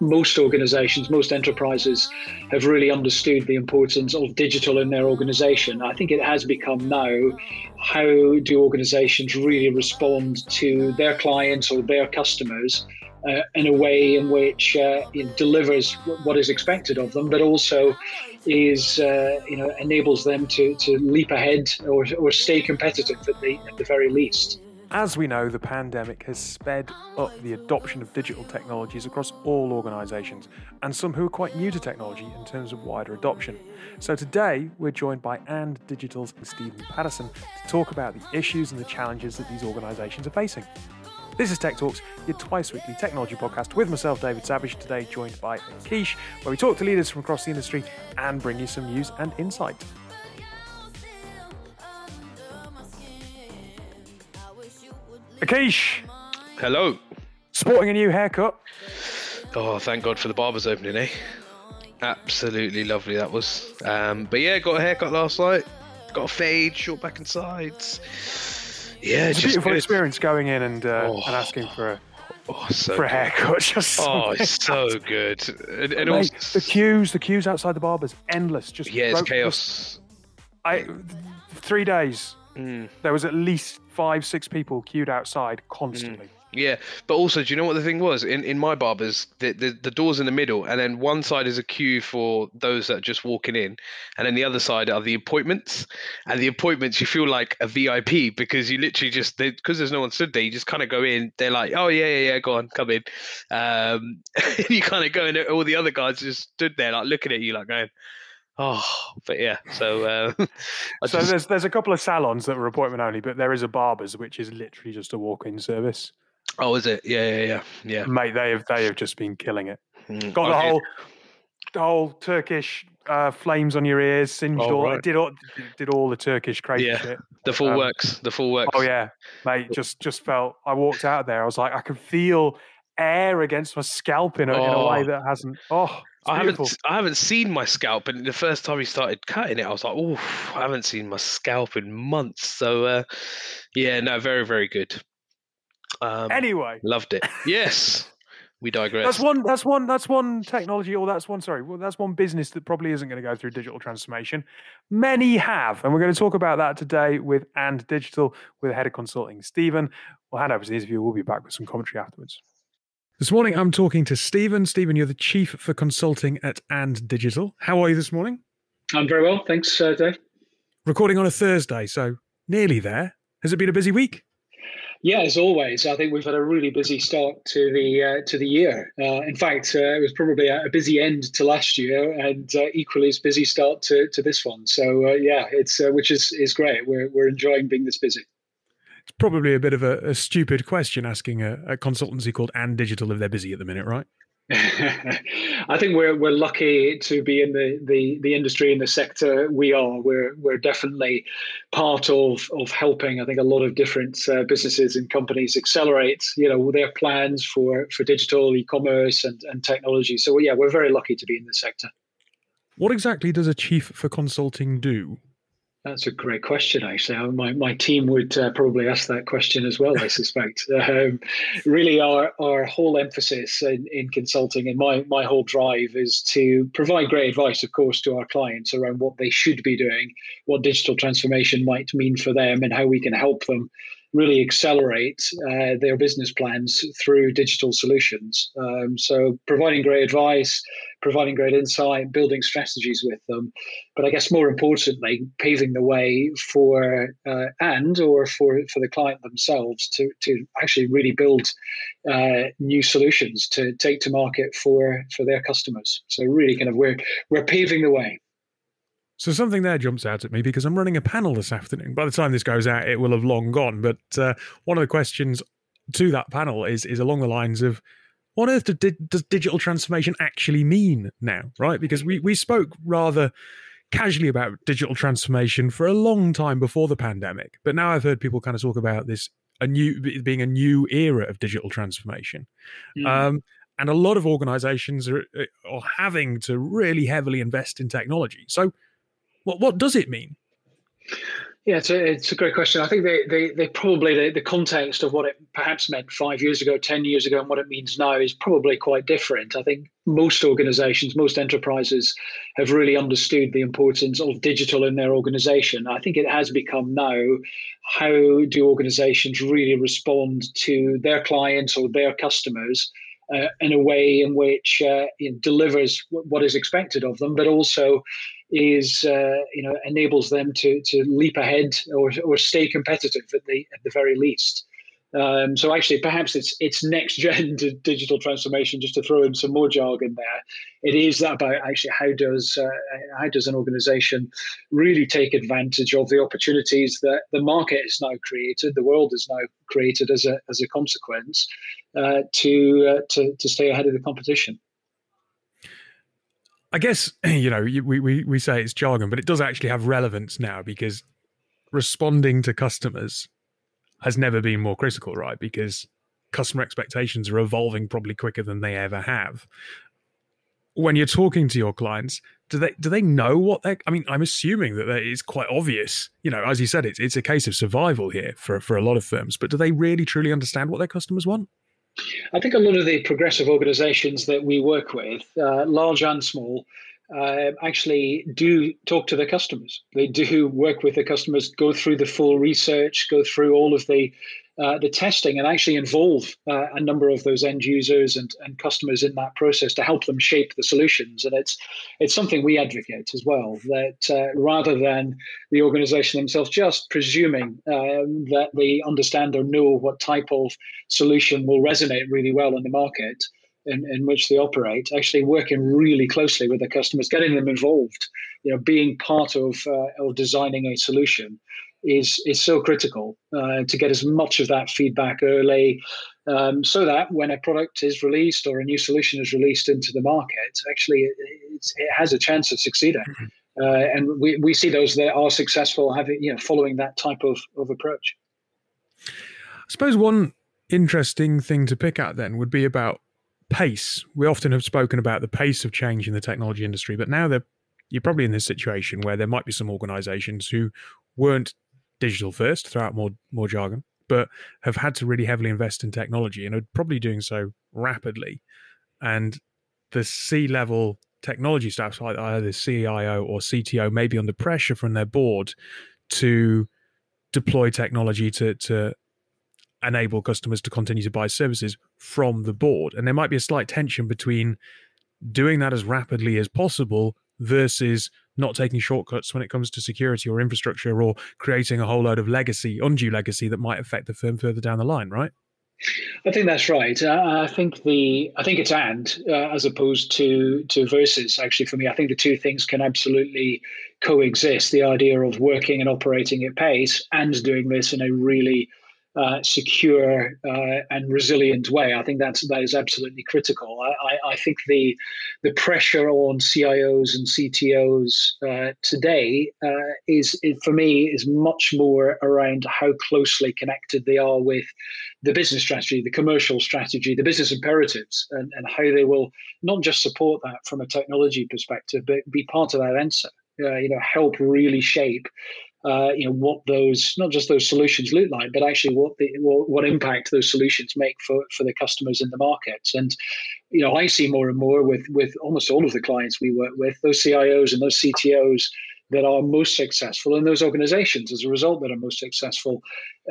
most organizations, most enterprises have really understood the importance of digital in their organization. I think it has become now how do organizations really respond to their clients or their customers uh, in a way in which uh, it delivers what is expected of them, but also is uh, you know enables them to, to leap ahead or, or stay competitive at the at the very least. As we know, the pandemic has sped up the adoption of digital technologies across all organisations, and some who are quite new to technology in terms of wider adoption. So today, we're joined by And Digital's Stephen Patterson to talk about the issues and the challenges that these organisations are facing. This is Tech Talks, your twice weekly technology podcast with myself, David Savage, today joined by Akish, where we talk to leaders from across the industry and bring you some news and insight. Akish. Hello. Sporting a new haircut. Oh, thank God for the barber's opening, eh? Absolutely lovely that was. Um, but yeah, got a haircut last night. Got a fade, short back and sides. Yeah, it's a beautiful good. experience going in and uh, oh. and asking for a Oh, so for a haircut. Just oh, it's so good. And, and Mate, also, the queues, the queues outside the barbers, endless. Just yeah, it's chaos. I three days. Mm. There was at least five, six people queued outside constantly. Mm. Yeah, but also, do you know what the thing was? In in my barbers, the, the, the door's in the middle, and then one side is a queue for those that are just walking in, and then the other side are the appointments. And the appointments, you feel like a VIP because you literally just because there's no one stood there, you just kind of go in. They're like, "Oh yeah, yeah, yeah, go on, come in." Um, you kind of go in. All the other guys just stood there, like looking at you, like going, Oh, but yeah. So, uh, so just... there's there's a couple of salons that were appointment only, but there is a barber's which is literally just a walk-in service. Oh, is it? Yeah, yeah, yeah, yeah. Mate, they have they have just been killing it. Mm, Got the whole the whole Turkish uh, flames on your ears, singed oh, all, right. did all did all the Turkish crazy yeah, shit. The full um, works, the full works. Oh yeah, mate. Just just felt. I walked out of there. I was like, I can feel air against my scalp in a, oh. in a way oh. that hasn't. Oh, I haven't I haven't seen my scalp, and the first time he started cutting it, I was like, "Oh, I haven't seen my scalp in months." So, uh, yeah, no, very very good. Um, anyway, loved it. Yes, we digress. That's one. That's one. That's one technology, or that's one. Sorry, well, that's one business that probably isn't going to go through digital transformation. Many have, and we're going to talk about that today with And Digital, with the head of consulting, Stephen. We'll hand over to the interview. We'll be back with some commentary afterwards. This morning, I'm talking to Stephen. Stephen, you're the chief for consulting at And Digital. How are you this morning? I'm very well, thanks, uh, Dave. Recording on a Thursday, so nearly there. Has it been a busy week? Yeah, as always, I think we've had a really busy start to the uh, to the year. Uh, in fact, uh, it was probably a, busy end to last year, and uh, equally as busy start to, to this one. So uh, yeah, it's uh, which is is great. We're we're enjoying being this busy. It's probably a bit of a, a stupid question asking a, a consultancy called And Digital if they're busy at the minute, right? I think we're we're lucky to be in the, the, the industry in the sector we are. We're we're definitely part of of helping. I think a lot of different uh, businesses and companies accelerate you know their plans for for digital e-commerce and and technology. So yeah, we're very lucky to be in the sector. What exactly does a chief for consulting do? That's a great question, actually. My, my team would uh, probably ask that question as well, I suspect. Um, really, our, our whole emphasis in, in consulting and my, my whole drive is to provide great advice, of course, to our clients around what they should be doing, what digital transformation might mean for them, and how we can help them really accelerate uh, their business plans through digital solutions. Um, so, providing great advice, providing great insight, building strategies with them, but I guess more importantly, paving the way for uh, and or for for the client themselves to to actually really build uh, new solutions to take to market for for their customers. So, really, kind of we're we're paving the way. So something there jumps out at me because I'm running a panel this afternoon. By the time this goes out, it will have long gone. But uh, one of the questions to that panel is is along the lines of what on earth does, does digital transformation actually mean now, right? Because we we spoke rather casually about digital transformation for a long time before the pandemic, but now I've heard people kind of talk about this a new being a new era of digital transformation. Mm. Um, and a lot of organizations are, are having to really heavily invest in technology. So, what what does it mean? Yeah, it's a, it's a great question. I think they, they, they probably, the, the context of what it perhaps meant five years ago, 10 years ago, and what it means now is probably quite different. I think most organizations, most enterprises have really understood the importance of digital in their organization. I think it has become now how do organizations really respond to their clients or their customers uh, in a way in which uh, it delivers what is expected of them, but also is uh, you know enables them to to leap ahead or or stay competitive at the at the very least. Um, so actually, perhaps it's it's next gen digital transformation. Just to throw in some more jargon there, it is about actually how does uh, how does an organization really take advantage of the opportunities that the market has now created, the world has now created as a as a consequence, uh, to uh, to to stay ahead of the competition. I guess you know we, we we say it's jargon, but it does actually have relevance now because responding to customers has never been more critical, right? Because customer expectations are evolving probably quicker than they ever have. When you're talking to your clients, do they do they know what they? I mean, I'm assuming that it's quite obvious. You know, as you said, it's it's a case of survival here for for a lot of firms. But do they really truly understand what their customers want? I think a lot of the progressive organizations that we work with, uh, large and small, uh, actually do talk to their customers. They do work with the customers, go through the full research, go through all of the uh, the testing, and actually involve uh, a number of those end users and, and customers in that process to help them shape the solutions. And it's it's something we advocate as well. That uh, rather than the organisation themselves just presuming um, that they understand or know what type of solution will resonate really well in the market, in, in which they operate, actually working really closely with the customers, getting them involved, you know, being part of uh, of designing a solution is is so critical uh, to get as much of that feedback early, um, so that when a product is released or a new solution is released into the market, actually it, it has a chance of succeeding. Mm-hmm. Uh, and we, we see those that are successful having you know following that type of, of approach. I suppose one interesting thing to pick at then would be about pace. We often have spoken about the pace of change in the technology industry, but now you're probably in this situation where there might be some organizations who weren't digital first, throw out more more jargon, but have had to really heavily invest in technology and are probably doing so rapidly. And the C level technology staff, like either the CIO or CTO, may be under pressure from their board to deploy technology to to enable customers to continue to buy services from the board. And there might be a slight tension between doing that as rapidly as possible versus not taking shortcuts when it comes to security or infrastructure or creating a whole load of legacy, undue legacy that might affect the firm further down the line, right? I think that's right. I think the I think it's and uh, as opposed to to versus. Actually, for me, I think the two things can absolutely coexist. The idea of working and operating at pace and doing this in a really uh, secure uh, and resilient way. I think that's that is absolutely critical. I, I, I think the the pressure on CIOs and CTOs uh, today uh, is, for me is much more around how closely connected they are with the business strategy, the commercial strategy, the business imperatives, and, and how they will not just support that from a technology perspective, but be part of that answer. Uh, you know, help really shape uh, you know what those not just those solutions look like, but actually what the what, impact those solutions make for for the customers in the markets. And you know, I see more and more with with almost all of the clients we work with, those CIOs and those CTOs that are most successful and those organizations as a result that are most successful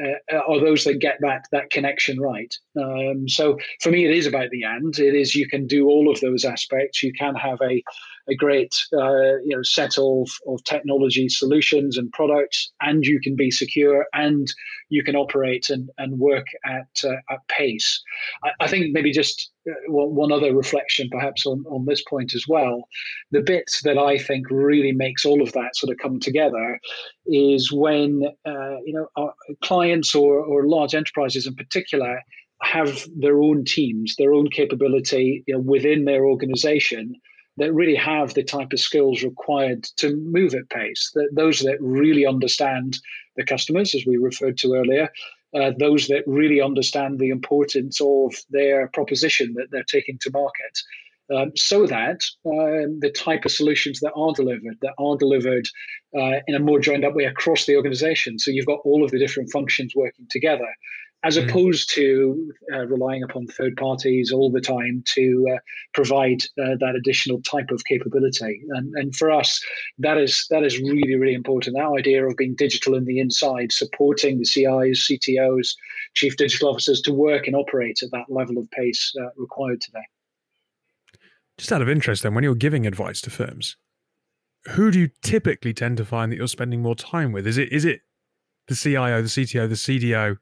uh, are those that get that that connection right um, so for me it is about the end it is you can do all of those aspects you can have a a great uh, you know set of, of technology solutions and products, and you can be secure and you can operate and, and work at uh, at pace. I, I, think maybe just uh, one other reflection, perhaps on, on this point as well. The bit that I think really makes all of that sort of come together is when uh, you know our clients or, or large enterprises in particular have their own teams, their own capability you know, within their organization that really have the type of skills required to move at pace. That those that really understand the customers, as we referred to earlier, uh, those that really understand the importance of their proposition that they're taking to market, um, so that um, the type of solutions that are delivered, that are delivered uh, in a more joined up way across the organization. So you've got all of the different functions working together as mm. opposed to uh, relying upon third parties all the time to uh, provide uh, that additional type of capability. And, and for us, that is that is really really important. That idea of being digital in the inside, supporting the CIs, CTOs, chief digital officers to work and operate at that level of pace uh, required today. Just out of interest, then, when you're giving advice to firms, who do you typically tend to find that you're spending more time with? Is it is it the CIO, the CTO, the CDO?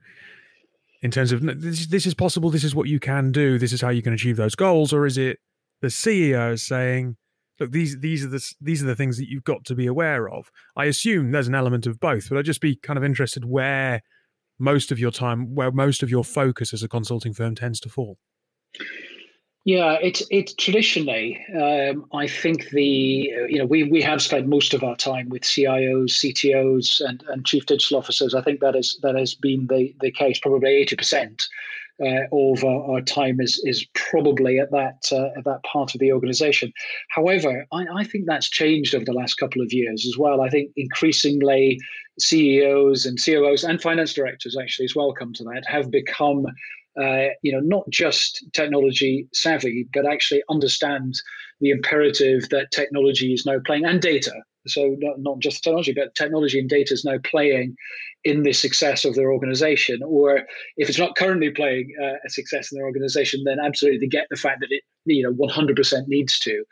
in terms of this, this is possible, this is what you can do, this is how you can achieve those goals, or is it the CEO saying, look, these these are the these are the things that you've got to be aware of? I assume there's an element of both, but I'd just be kind of interested where most of your time, where most of your focus as a consulting firm tends to fall. Yeah, it's it's traditionally. Um, I think the you know we we have spent most of our time with CIOs, CTOs, and, and chief digital officers. I think that is that has been the the case. Probably eighty percent uh, of our, our, time is is probably at that uh, at that part of the organisation. However, I, I think that's changed over the last couple of years as well. I think increasingly CEOs and COOs and finance directors actually as well come to that have become uh, you know, not just technology savvy, but actually understand the imperative that technology is now playing and data. So not, not just technology, but technology and data is now playing in the success of their organization. Or if it's not currently playing uh, a success in their organization, then absolutely they get the fact that it, you know, 100% needs to.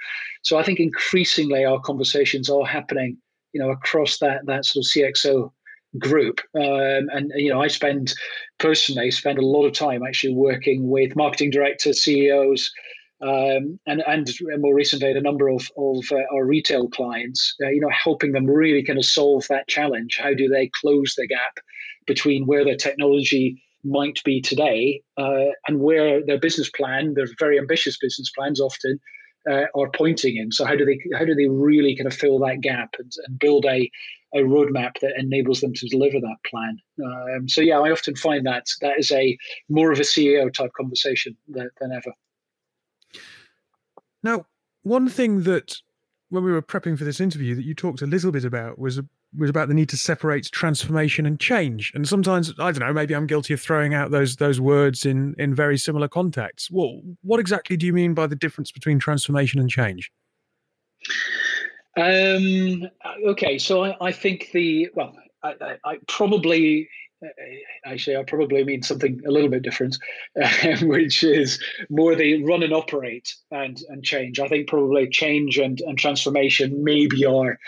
So I think increasingly our conversations are happening, you know, across that that sort of CXO group. Um, and you know, I spend personally spend a lot of time actually working with marketing directors, CEOs, um, and and more recently a number of of uh, our retail clients. Uh, you know, helping them really kind of solve that challenge. How do they close the gap between where their technology might be today uh, and where their business plan, their very ambitious business plans, often uh, are pointing in. So how do they how do they really kind of fill that gap and, and build a a roadmap that enables them to deliver that plan. Um, so yeah, I often find that that is a more of a CEO type conversation than, than ever. Now, one thing that when we were prepping for this interview that you talked a little bit about was was about the need to separate transformation and change. And sometimes I don't know, maybe I'm guilty of throwing out those those words in in very similar contexts. Well, what exactly do you mean by the difference between transformation and change? Um, okay, so I, I, think the well, I, I, I probably uh, actually I probably mean something a little bit different, uh, which is more the run and operate and and change. I think probably change and, and transformation maybe are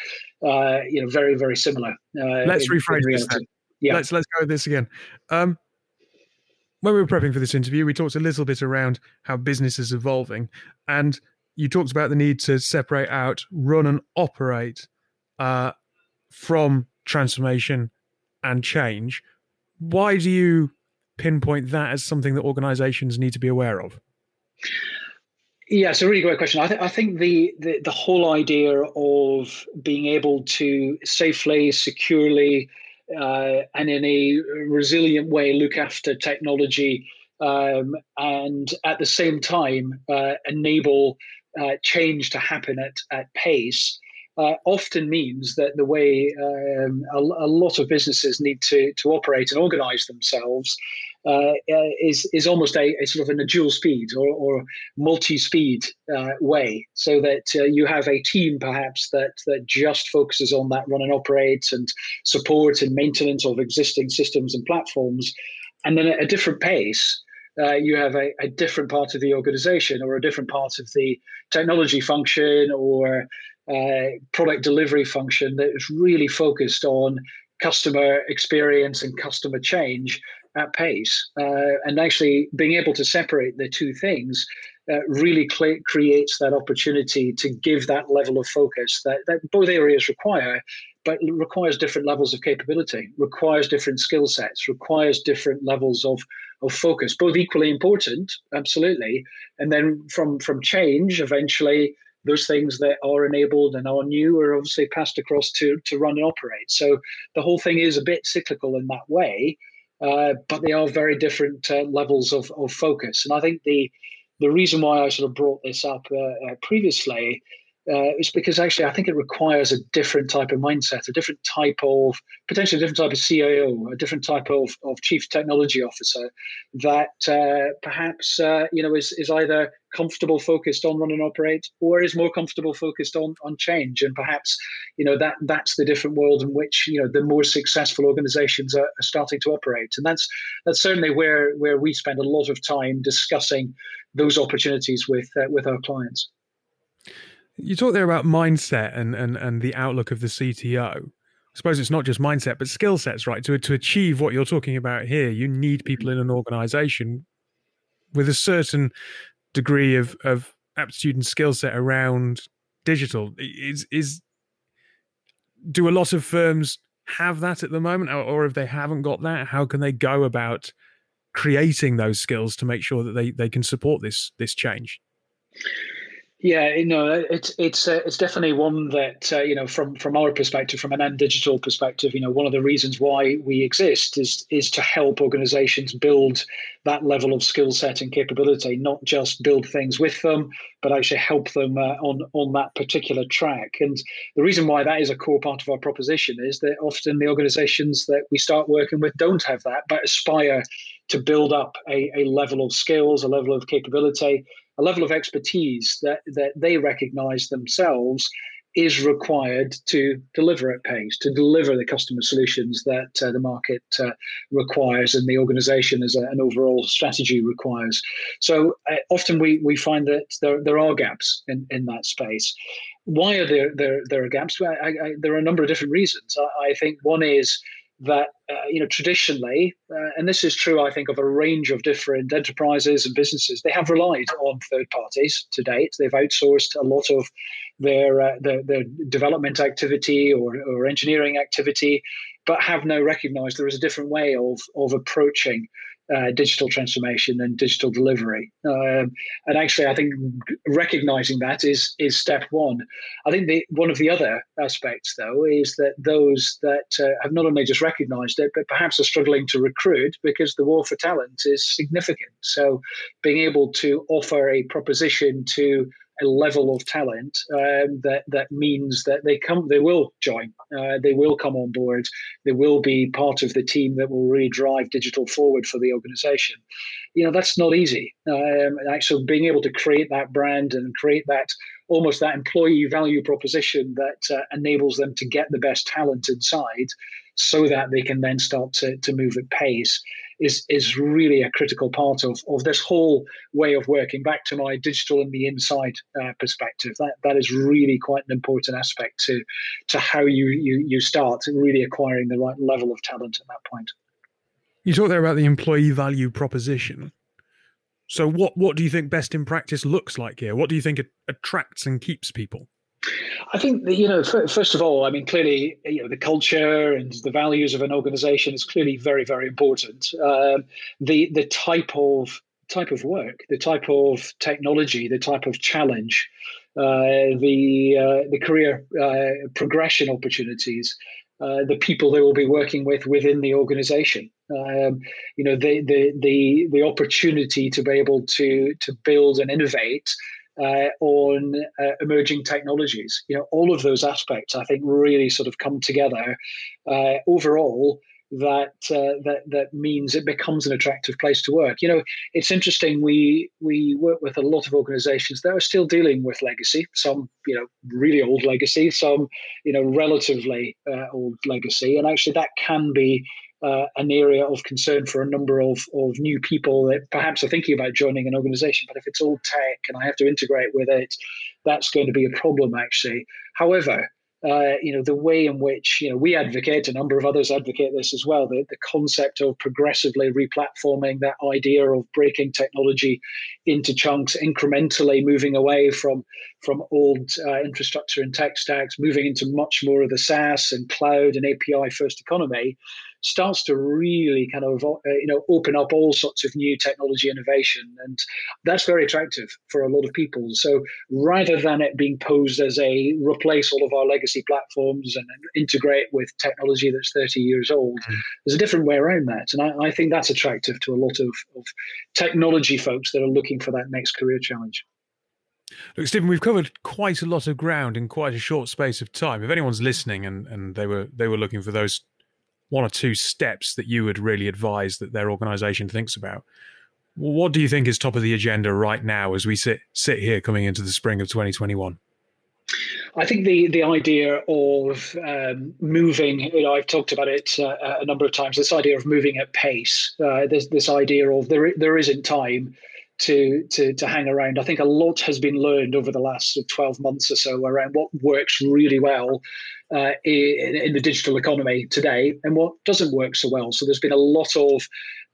uh, you know very very similar. Uh, let's in, rephrase in this. Then. Yeah, let's let's go with this again. Um, when we were prepping for this interview, we talked a little bit around how business is evolving, and you talked about the need to separate out run and operate uh, from transformation and change. Why do you pinpoint that as something that organizations need to be aware of? Yeah, it's a really great question. I, th- I think the, the, the whole idea of being able to safely, securely, uh, and in a resilient way look after technology um, and at the same time uh, enable uh, change to happen at, at pace uh, often means that the way um, a, a, lot of businesses need to, to operate and organize themselves uh, uh is, is almost a, a, sort of in a dual speed or, or multi speed uh, way, so that you have a team perhaps that, that just focuses on that run and operate and support and maintenance of existing systems and platforms. And then at a different pace, uh, you have a, a, different part of the organization or a different part of the technology function or uh, product delivery function that is really focused on customer experience and customer change at pace. Uh, and actually being able to separate the two things uh, really cl- creates that opportunity to give that level of focus that, that both areas require but requires different levels of capability, requires different skill sets, requires different levels of, of focus, both equally important, absolutely. And then from, from change, eventually, those things that are enabled and are new are obviously passed across to, to run and operate. So the whole thing is a bit cyclical in that way, uh, but they are very different uh, levels of, of focus. And I think the the reason why I sort of brought this up uh, uh, previously uh, is because actually I think it requires a different type of mindset, a different type of potentially a different type of CIO, a different type of, of chief technology officer that uh, perhaps uh, you know is is either comfortable focused on run and operate or is more comfortable focused on on change. And perhaps you know that that's the different world in which you know the more successful organizations are, are starting to operate. And that's that's certainly where where we spend a lot of time discussing those opportunities with uh, with our clients you talk there about mindset and, and, and the outlook of the CTO. I suppose it's not just mindset, but skill sets, right? To, to achieve what you're talking about here, you need people in an organization with a certain degree of, of aptitude and skill set around digital. Is, is do a lot of firms have that at the moment, or, or if they haven't got that, how can they go about creating those skills to make sure that they, they can support this this change? Yeah, you know, it's it's uh, it's definitely one that uh, you know from from our perspective, from an And Digital perspective, you know, one of the reasons why we exist is is to help organisations build that level of skill set and capability, not just build things with them, but actually help them uh, on on that particular track. And the reason why that is a core part of our proposition is that often the organisations that we start working with don't have that, but aspire to build up a, a level of skills, a level of capability a level of expertise that, that they recognize themselves is required to deliver at pace, to deliver the customer solutions that uh, the market uh, requires and the organization as a, an overall strategy requires. So uh, often we, we find that there, there are gaps in, in that space. Why are there, there, there are gaps? I, I, there are a number of different reasons. I, I think one is that uh, you know traditionally, uh, and this is true, I think, of a range of different enterprises and businesses, they have relied on third parties to date. They've outsourced a lot of their uh, their, their, development activity or, or engineering activity, but have now recognised there is a different way of of approaching uh, digital transformation and digital delivery. Um, and actually, I think recognizing that is is step one. I think the, one of the other aspects, though, is that those that uh, have not only just recognized it, but perhaps are struggling to recruit because the war for talent is significant. So, being able to offer a proposition to a level of talent um, that that means that they come, they will join, uh, they will come on board, they will be part of the team that will really drive digital forward for the organization. You know that's not easy. Um, actually, being able to create that brand and create that almost that employee value proposition that uh, enables them to get the best talent inside, so that they can then start to to move at pace is is really a critical part of, of this whole way of working. Back to my digital and the inside uh, perspective, that that is really quite an important aspect to to how you you you start really acquiring the right level of talent at that point. You talked there about the employee value proposition. So, what what do you think best in practice looks like here? What do you think attracts and keeps people? I think that, you know, first of all, I mean, clearly, you know, the culture and the values of an organization is clearly very, very important. Um, the the type of type of work, the type of technology, the type of challenge, uh, the uh, the career uh, progression opportunities, uh, the people they will be working with within the organization. Um, you know, the, the the the opportunity to be able to to build and innovate uh, on uh, emerging technologies. You know, all of those aspects I think really sort of come together. Uh, overall, that uh, that that means it becomes an attractive place to work. You know, it's interesting. We we work with a lot of organisations that are still dealing with legacy. Some, you know, really old legacy. Some, you know, relatively uh, old legacy. And actually, that can be uh, an area of concern for a number of, of new people that perhaps are thinking about joining an organization. But if it's all tech and I have to integrate with it, that's going to be a problem actually. However, uh, you know the way in which you know we advocate a number of others advocate this as well the, the concept of progressively replatforming that idea of breaking technology into chunks incrementally moving away from from old uh, infrastructure and tech stacks moving into much more of the SaaS and cloud and API first economy starts to really kind of uh, you know open up all sorts of new technology innovation and that's very attractive for a lot of people so rather than it being posed as a replace all of our legacy platforms and, integrate with technology that's 30 years old. Mm. There's a different way around that. And I, I, think that's attractive to a lot of, of technology folks that are looking for that next career challenge. Look, Stephen, we've covered quite a lot of ground in quite a short space of time. If anyone's listening and, and they were they were looking for those one or two steps that you would really advise that their organisation thinks about, what do you think is top of the agenda right now as we sit sit here coming into the spring of 2021? I think the the idea of um, moving, you know, I've talked about it uh, a number of times. This idea of moving at pace, uh, this this idea of there there isn't time to to to hang around. I think a lot has been learned over the last 12 months or so around what works really well uh, in, in, the digital economy today and what doesn't work so well. So there's been a lot of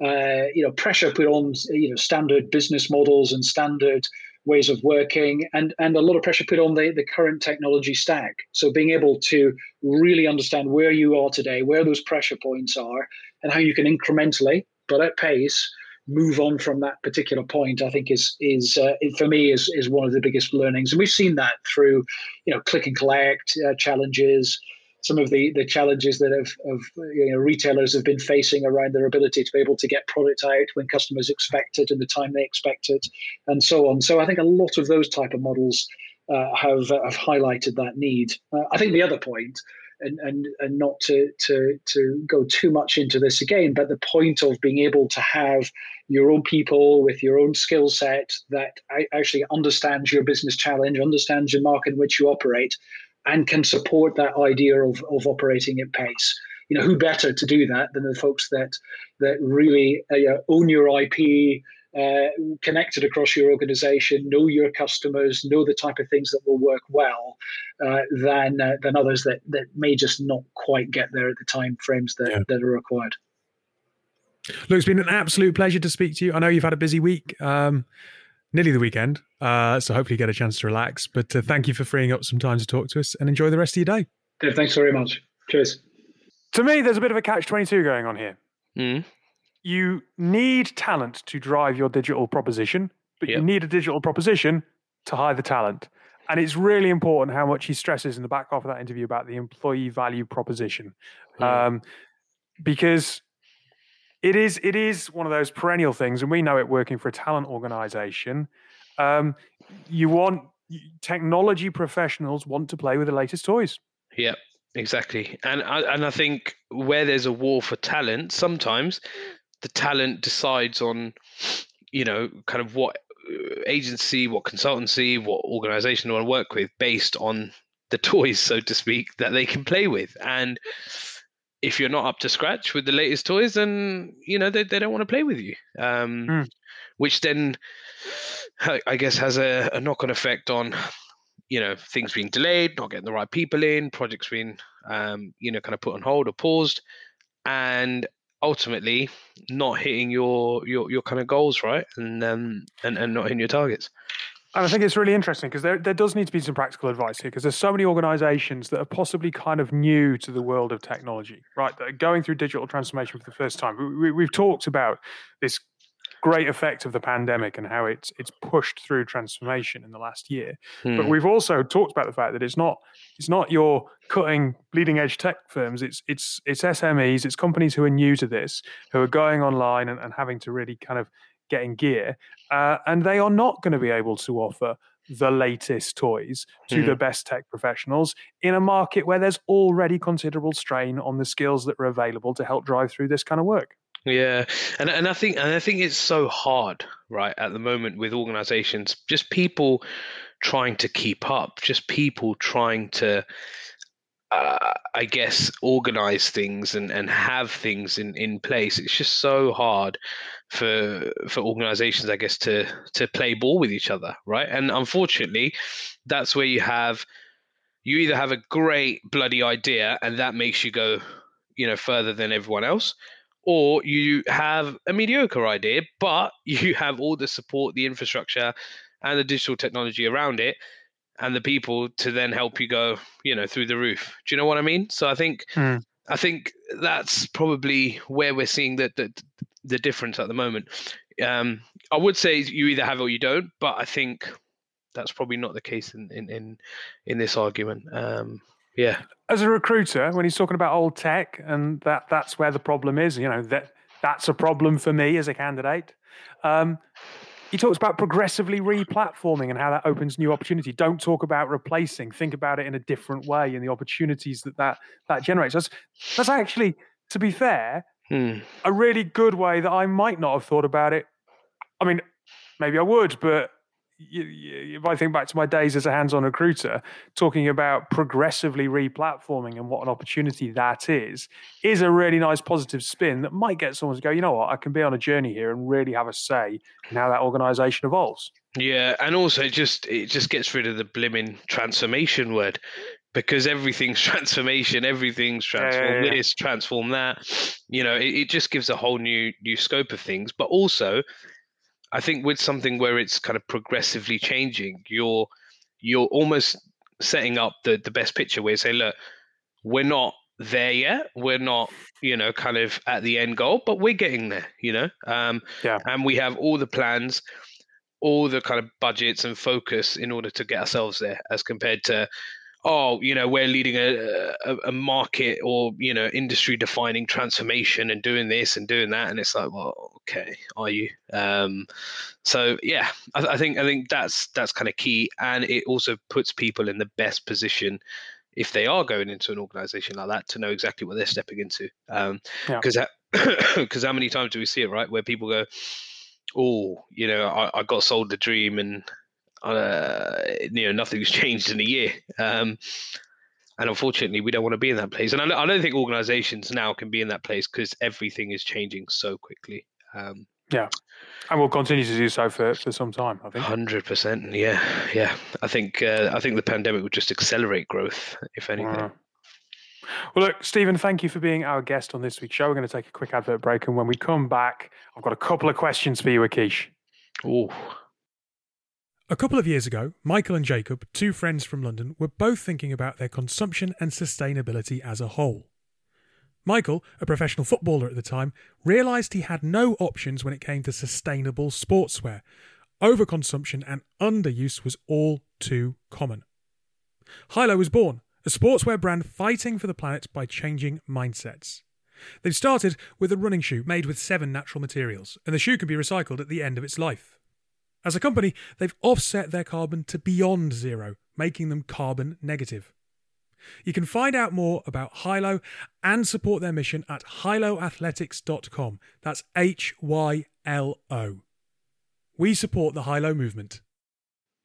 uh, you know pressure put on you know standard business models and standard ways of working and and a lot of pressure put on the, the current technology stack so being able to really understand where you are today where those pressure points are and how you can incrementally but at pace move on from that particular point, I think is is uh, for me is is one of the biggest learnings, and we've seen that through you know click and collect uh, challenges, some of the the challenges that have of you know retailers have been facing around their ability to be able to get product out when customers expect it and the time they expect it, and so on. So I think a lot of those type of models uh, have have highlighted that need. Uh, I think the other point and, and, and not to, to, to go too much into this again, but the point of being able to have your own people with your own skill set that actually understands your business challenge, understands your market in which you operate, and can support that idea of, of operating at pace. You know, who better to do that than the folks that that really uh, own your IP, uh, connected across your organization, know your customers, know the type of things that will work well, uh, than uh, than others that that may just not quite get there at the time frames that, yeah. that are required. Look, it's been an absolute pleasure to speak to you. I know you've had a busy week, um, nearly the weekend, uh, so hopefully you get a chance to relax. But uh, thank you for freeing up some time to talk to us and enjoy the rest of your day. Dave, thanks very much. Cheers. To me, there's a bit of a catch 22 going on here. Mm you need talent to drive your digital proposition, but yep. you need a digital proposition to hire the talent. And it's really important how much he stresses in the back half of that interview about the employee value proposition, yeah. um, because it is it is one of those perennial things, and we know it working for a talent organization. Um, you want technology professionals want to play with the latest toys. Yep, exactly. And I, and I think where there's a war for talent, sometimes the talent decides on, you know, kind of what uh, agency, what consultancy, what organization they want to work with based on the toys, so to speak, that they can play with. And if you're not up to scratch with the latest toys, then you know they, they don't want to play with you. Um, mm. Which then, I guess, has a, a knock-on effect on you know things being delayed, not getting the right people in, projects being um, you know kind of put on hold or paused, and ultimately not hitting your your your kind of goals, right? And um and, and not hitting your targets. And I think it's really interesting because there, there does need to be some practical advice here because there's so many organizations that are possibly kind of new to the world of technology, right? That are going through digital transformation for the first time. We, we, have talked about this great effect of the pandemic and how it's it's pushed through transformation in the last year. Hmm. But we've also talked about the fact that it's not it's not your cutting bleeding edge tech firms. It's it's it's SMEs, it's companies who are new to this, who are going online and, and having to really kind of get in gear, uh, and they are not going to be able to offer the latest toys to the hmm. best tech professionals in a market where there's already considerable strain on the skills that are available to help drive through this kind of work. Yeah, and and I think and I think it's so hard, right, at the moment with organizations, just people trying to keep up, just people trying to uh, I guess organize things and, and have things in, in place. It's just so hard for for organizations, I guess, to to play ball with each other, right? And unfortunately, that's where you have you either have a great bloody idea and that makes you go, you know, further than everyone else, or you have a mediocre idea, but you have all the support, the infrastructure, and the digital technology around it, and the people to then help you go, you know, through the roof. Do you know what I mean? So I think hmm. I think that's probably where we're seeing that the, the difference at the moment. Um, I would say you either have it or you don't, but I think that's probably not the case in in in, in this argument. Um, Yeah. As a recruiter, when he's talking about old tech and that that's where the problem is, you know, that that's a problem for me as a candidate. Um, he talks about progressively re-platforming and how that opens new opportunity. Don't talk about replacing. Think about it in a different way and the opportunities that that, that generates. That's, that's actually, to be fair, Hmm. a really good way that I might not have thought about it. I mean, maybe I would, but if I think back to my days as a hands-on recruiter, talking about progressively re-platforming and what an opportunity that is, is a really nice positive spin that might get someone to go, you know what, I can be on a journey here and really have a say in how that organization evolves. Yeah, and also just it just gets rid of the blimmin' transformation word because everything's transformation, everything's Yeah, yeah, transform yeah. this, transform that. You know, it, it just gives a whole new new scope of things. But also, I think with something where it's kind of progressively changing, you're you're almost setting up the the best picture where you say, look, we're not there yet. We're not, you know, kind of at the end goal, but we're getting there, you know. Um Yeah. and we have all the plans all the kind of budgets and focus in order to get ourselves there as compared to oh you know we're leading a, a, a market or you know industry defining transformation and doing this and doing that. And it's like well okay are you? Um so yeah I, I think i think that's that's kind of key. And it also puts people in the best position if they are going into an organization like that to know exactly what they're stepping into. Um Yeah. because because how many times do we see it right where people go oh, you know, I, I got sold the dream and uh, you know nothing's changed in a year. Um, and unfortunately, we don't want to be in that place. And I, don't- I don't think organizations now can be in that place because everything is changing so quickly. Um, yeah, And we'll continue to do so for, for some time, I think. Hundred percent, yeah, yeah. I think uh, I think the pandemic would just accelerate growth, if anything. Wow. Well, look, Stephen, thank you for being our guest on this week's show. We're going to take a quick advert break. And when we come back, I've got a couple of questions for you, Akish. Ooh, A couple of years ago, Michael and Jacob, two friends from London, were both thinking about their consumption and sustainability as a whole. Michael, a professional footballer at the time, realised he had no options when it came to sustainable sportswear. Overconsumption and underuse was all too common. Hylo was born, a sportswear brand fighting for the planet by changing mindsets. They've started with a running shoe made with seven natural materials, and the shoe can be recycled at the end of its life. As a company, they've offset their carbon to beyond zero, making them carbon negative. You can find out more about Hylo and support their mission at hyloathletics.com. That's H Y L O. We support the Hylo movement.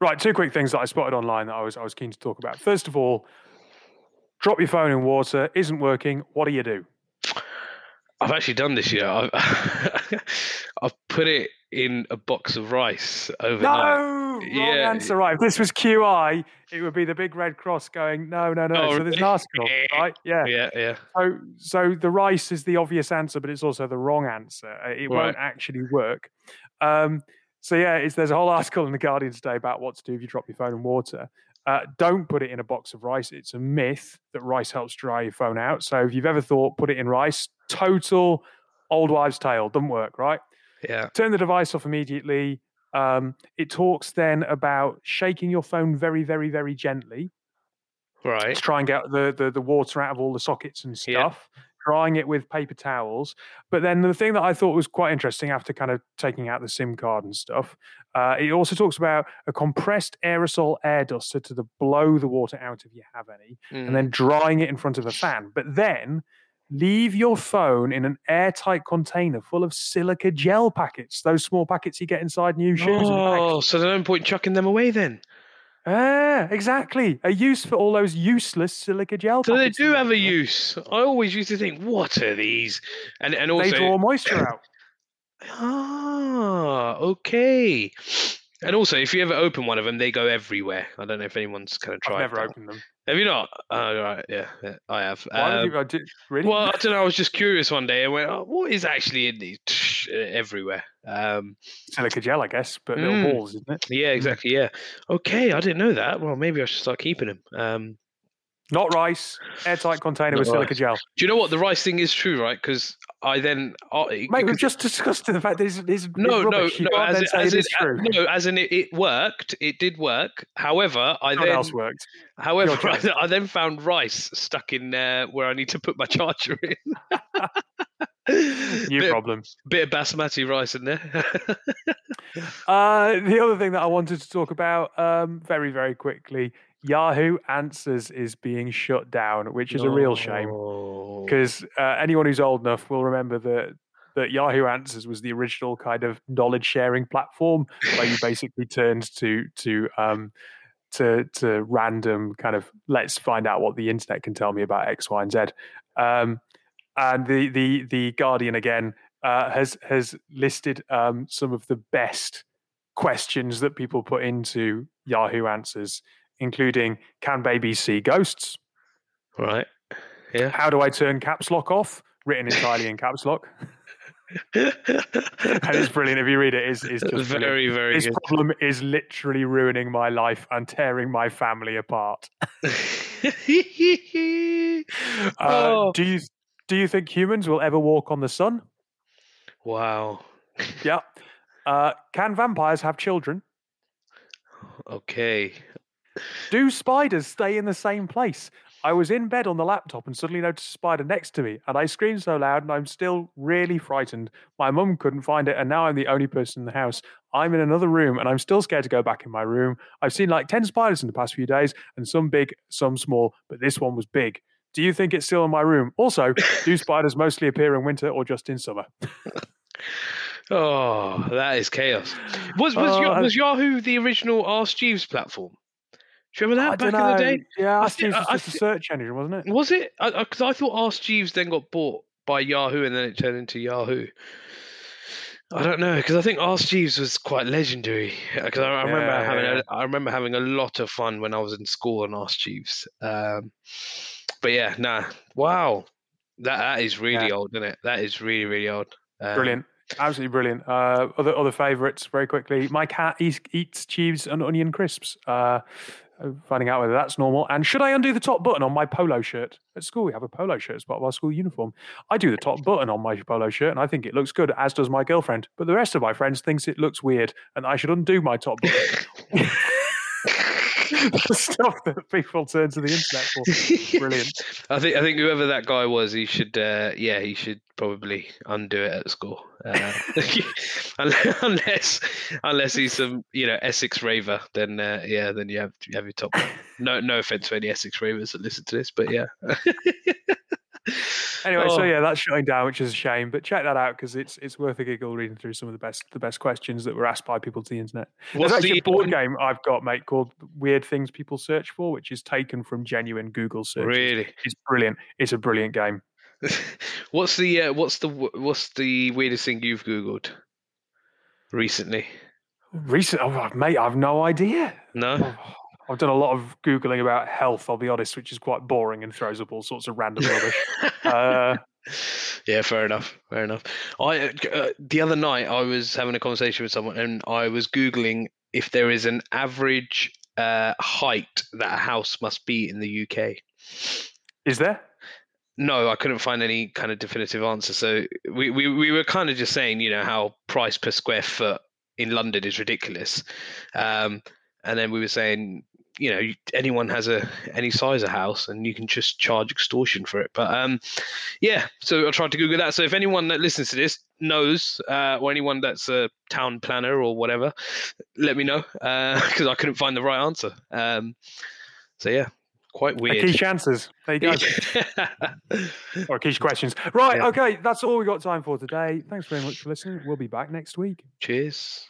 Right, two quick things that I spotted online that I was I was keen to talk about. First of all, drop your phone in water isn't working. What do you do? I've actually done this year. I've, I've put it in a box of rice overnight. No, wrong Yeah. answer. Right, if this was QI, it would be the big red cross going. No, no, no. Oh, so there's an article, right? Yeah. Yeah, yeah. So, so the rice is the obvious answer, but it's also the wrong answer. Uh, It Right. won't actually work. Um, so yeah, it's, there's a whole article in the Guardian today about what to do if you drop your phone in water. Uh, don't put it in a box of rice. It's a myth that rice helps dry your phone out. So if you've ever thought put it in rice, total old wives' tale. Doesn't work, right? Yeah. Turn the device off immediately. Um, it talks then about shaking your phone very, very, very gently Right. to try and get the, the, the water out of all the sockets and Yeah. stuff, drying it with paper towels. But then the thing that I thought was quite interesting after kind of taking out the SIM card and stuff, uh, it also talks about a compressed aerosol air duster to the blow the water out if you have any, Mm. and then drying it in front of a fan. But then leave your phone in an airtight container full of silica gel packets, those small packets you get inside new shoes. and. Oh, so there's no point chucking them away then. Ah, exactly. A use for all those useless silica gel So they do have a use. I always used to think, what are these? And and also, They draw moisture out. ah, okay. And also, if you ever open one of them, they go everywhere. I don't know if anyone's kind of tried. I've never that. opened them. Have you not? Oh, right. Yeah, yeah, I have. Why Um, you, I did, really? well, I don't know. I was just curious one day and went, oh, "What is actually in these?" Everywhere. Um, Silica gel, I guess, but Mm. little balls, isn't it? yeah, exactly. Yeah. Okay, I didn't know that. Well, maybe I should start keeping them. Um, Not rice. Airtight container Not with silica rice. gel. Do you know what the rice thing is true, right? Because I then uh, Mate, we've just discussed the fact that it's, it's no, no. You no. As, in, as, it is no, as in it, it worked. It did work. However, I What then else worked? However, I. I then found rice stuck in uh, where I need to put my charger in. New bit, problem. bit of basmati rice in there. Uh, the other thing that I wanted to talk about um, very, very quickly Yahoo Answers is being shut down, which is a real shame because uh, anyone who's old enough will remember that. That Yahoo Answers was the original kind of knowledge sharing platform where you basically turned to to um, to to random kind of let's find out what the internet can tell me about X, Y, and Z. Um, and the the the Guardian again uh, has has listed um, some of the best questions that people put into Yahoo Answers, including can babies see ghosts? Right. Yeah. How do I turn caps lock off? Written entirely in caps lock, and it's brilliant. If you read it, it's, it's just brilliant. very, very This good. problem is literally ruining my life and tearing my family apart. Uh, Oh. Do you do you think humans will ever walk on the sun? wow. Yeah. Uh, can vampires have children? Okay. Do spiders stay in the same place? I was in bed on the laptop and suddenly noticed a spider next to me, and I screamed so loud, and I'm still really frightened. My mum couldn't find it, and now I'm the only person in the house. I'm in another room, and I'm still scared to go back in my room. I've seen like 10 spiders in the past few days, and some big, some small, but this one was big. Do you think it's still in my room? Also, do spiders mostly appear in winter or just in summer? Oh, that is chaos. Was was, Oh, I- was Yahoo the original Ask Jeeves platform? Do you remember that I back in the day? Yeah, I I thi- think I- it's just a search engine, wasn't it? Was it? Because I, thought Ask Jeeves then got bought by Yahoo and then it turned into Yahoo. I don't know because I think Ask Jeeves was quite legendary. Because I, I remember Yeah, having yeah. a, I remember having a lot of fun when I was in school on Ask Jeeves. Um, but yeah, nah, wow, that that is really Yeah. old, isn't it? That is really really old. Um, Brilliant. Absolutely brilliant. Uh, other other favourites, very quickly. My cat eats, eats cheese and onion crisps. Uh, finding out whether that's normal. And should I undo the top button on my polo shirt? At school, we have a polo shirt as part of our school uniform. I do the top button on my polo shirt, and I think it looks good, as does my girlfriend. But the rest of my friends thinks it looks weird, and I should undo my top button. the stuff that people turn to the internet for. Brilliant. I think I think whoever that guy was, he should uh, yeah, he should probably undo it at school. Uh, unless unless he's some you know Essex raver, then uh, yeah, then you have you have your top. No no offense to any Essex ravers that listen to this, but yeah. Anyway, so Oh. yeah, that's shutting down, which is a shame. But check that out because it's it's worth a giggle reading through some of the best the best questions that were asked by people to the internet. What's There's actually the a board um, game I've got, mate, called Weird Things People Search For, which is taken from genuine Google searches. Really? It's brilliant. It's a brilliant game. what's the uh, what's the what's the weirdest thing you've googled recently? Recent, oh, mate, I've no idea. No. I've done a lot of googling about health. I'll be honest, which is quite boring and throws up all sorts of random rubbish. Uh, yeah, fair enough. Fair enough. I uh, the other night I was having a conversation with someone and I was googling if there is an average uh, height that a house must be in the UK. is there? No, I couldn't find any kind of definitive answer. So we, we, we were kind of just saying, you know, how price per square foot in London is ridiculous. Um, and then we were saying, you know, anyone has a any size of house and you can just charge extortion for it. But um, yeah, so I tried to Google that. So if anyone that listens to this knows, uh, or anyone that's a town planner or whatever, let me know because I couldn't find the right answer. Um, so yeah, quite A weird. Quiche answers. There you go. or quiche questions. Right. Yeah. Okay. That's all we got time for today. Thanks very much for listening. We'll be back next week. Cheers.